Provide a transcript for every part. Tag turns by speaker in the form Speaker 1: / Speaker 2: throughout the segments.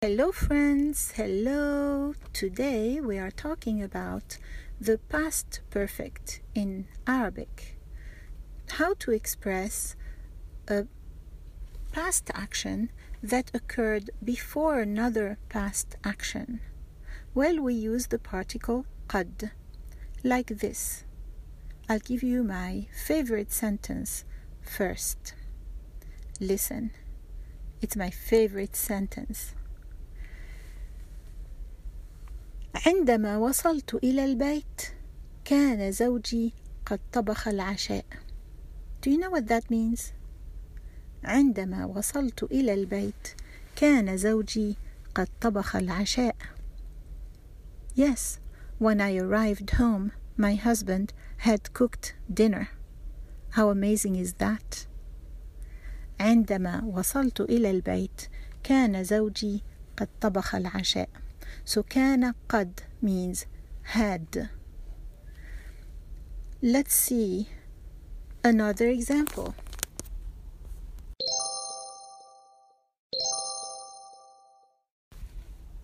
Speaker 1: Hello, friends. Hello. Today we are talking about the past perfect in Arabic. How to express a past action that occurred before another past action. Well, we use the particle qad, like this. I'll give you my favorite sentence first. Listen, it's my favorite sentence. عندما وصلت إلى البيت كان زوجي قد طبخ العشاء. Do you know what that means? عندما وصلت إلى البيت كان زوجي قد طبخ العشاء. Yes, when I arrived home, my husband had cooked dinner. How amazing is that? عندما وصلت إلى البيت كان زوجي قد طبخ العشاء. So كان قد means had. Let's see another example.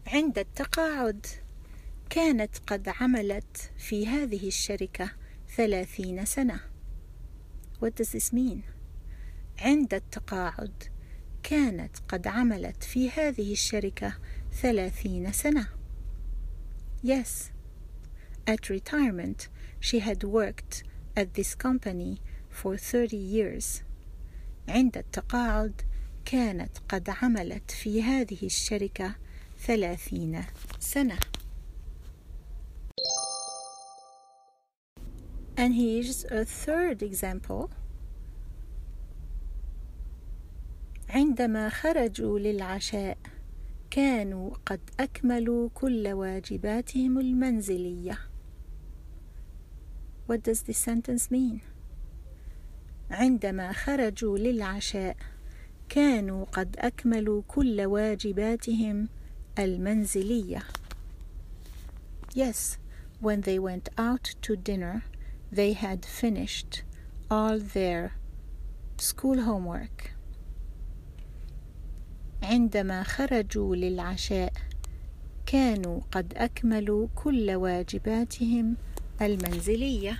Speaker 1: عند التقاعد كانت قد عملت في هذه الشركة ثلاثين سنة. What does this mean? عند التقاعد كانت قد عملت في هذه الشركة ثلاثين سنة. Yes, at retirement she had worked at this company for 30 years. عند التقاعد كانت قد عملت في هذه الشركة ثلاثين سنة. And here's a third example. عندما خرجوا للعشاء كانوا قد أكملوا كل واجباتهم المنزلية. What does this sentence mean? عندما خرجوا للعشاء كانوا قد أكملوا كل واجباتهم المنزلية. Yes, when they went out to dinner, they had finished all their school homework. عندما خرجوا للعشاء كانوا قد أكملوا كل واجباتهم المنزلية.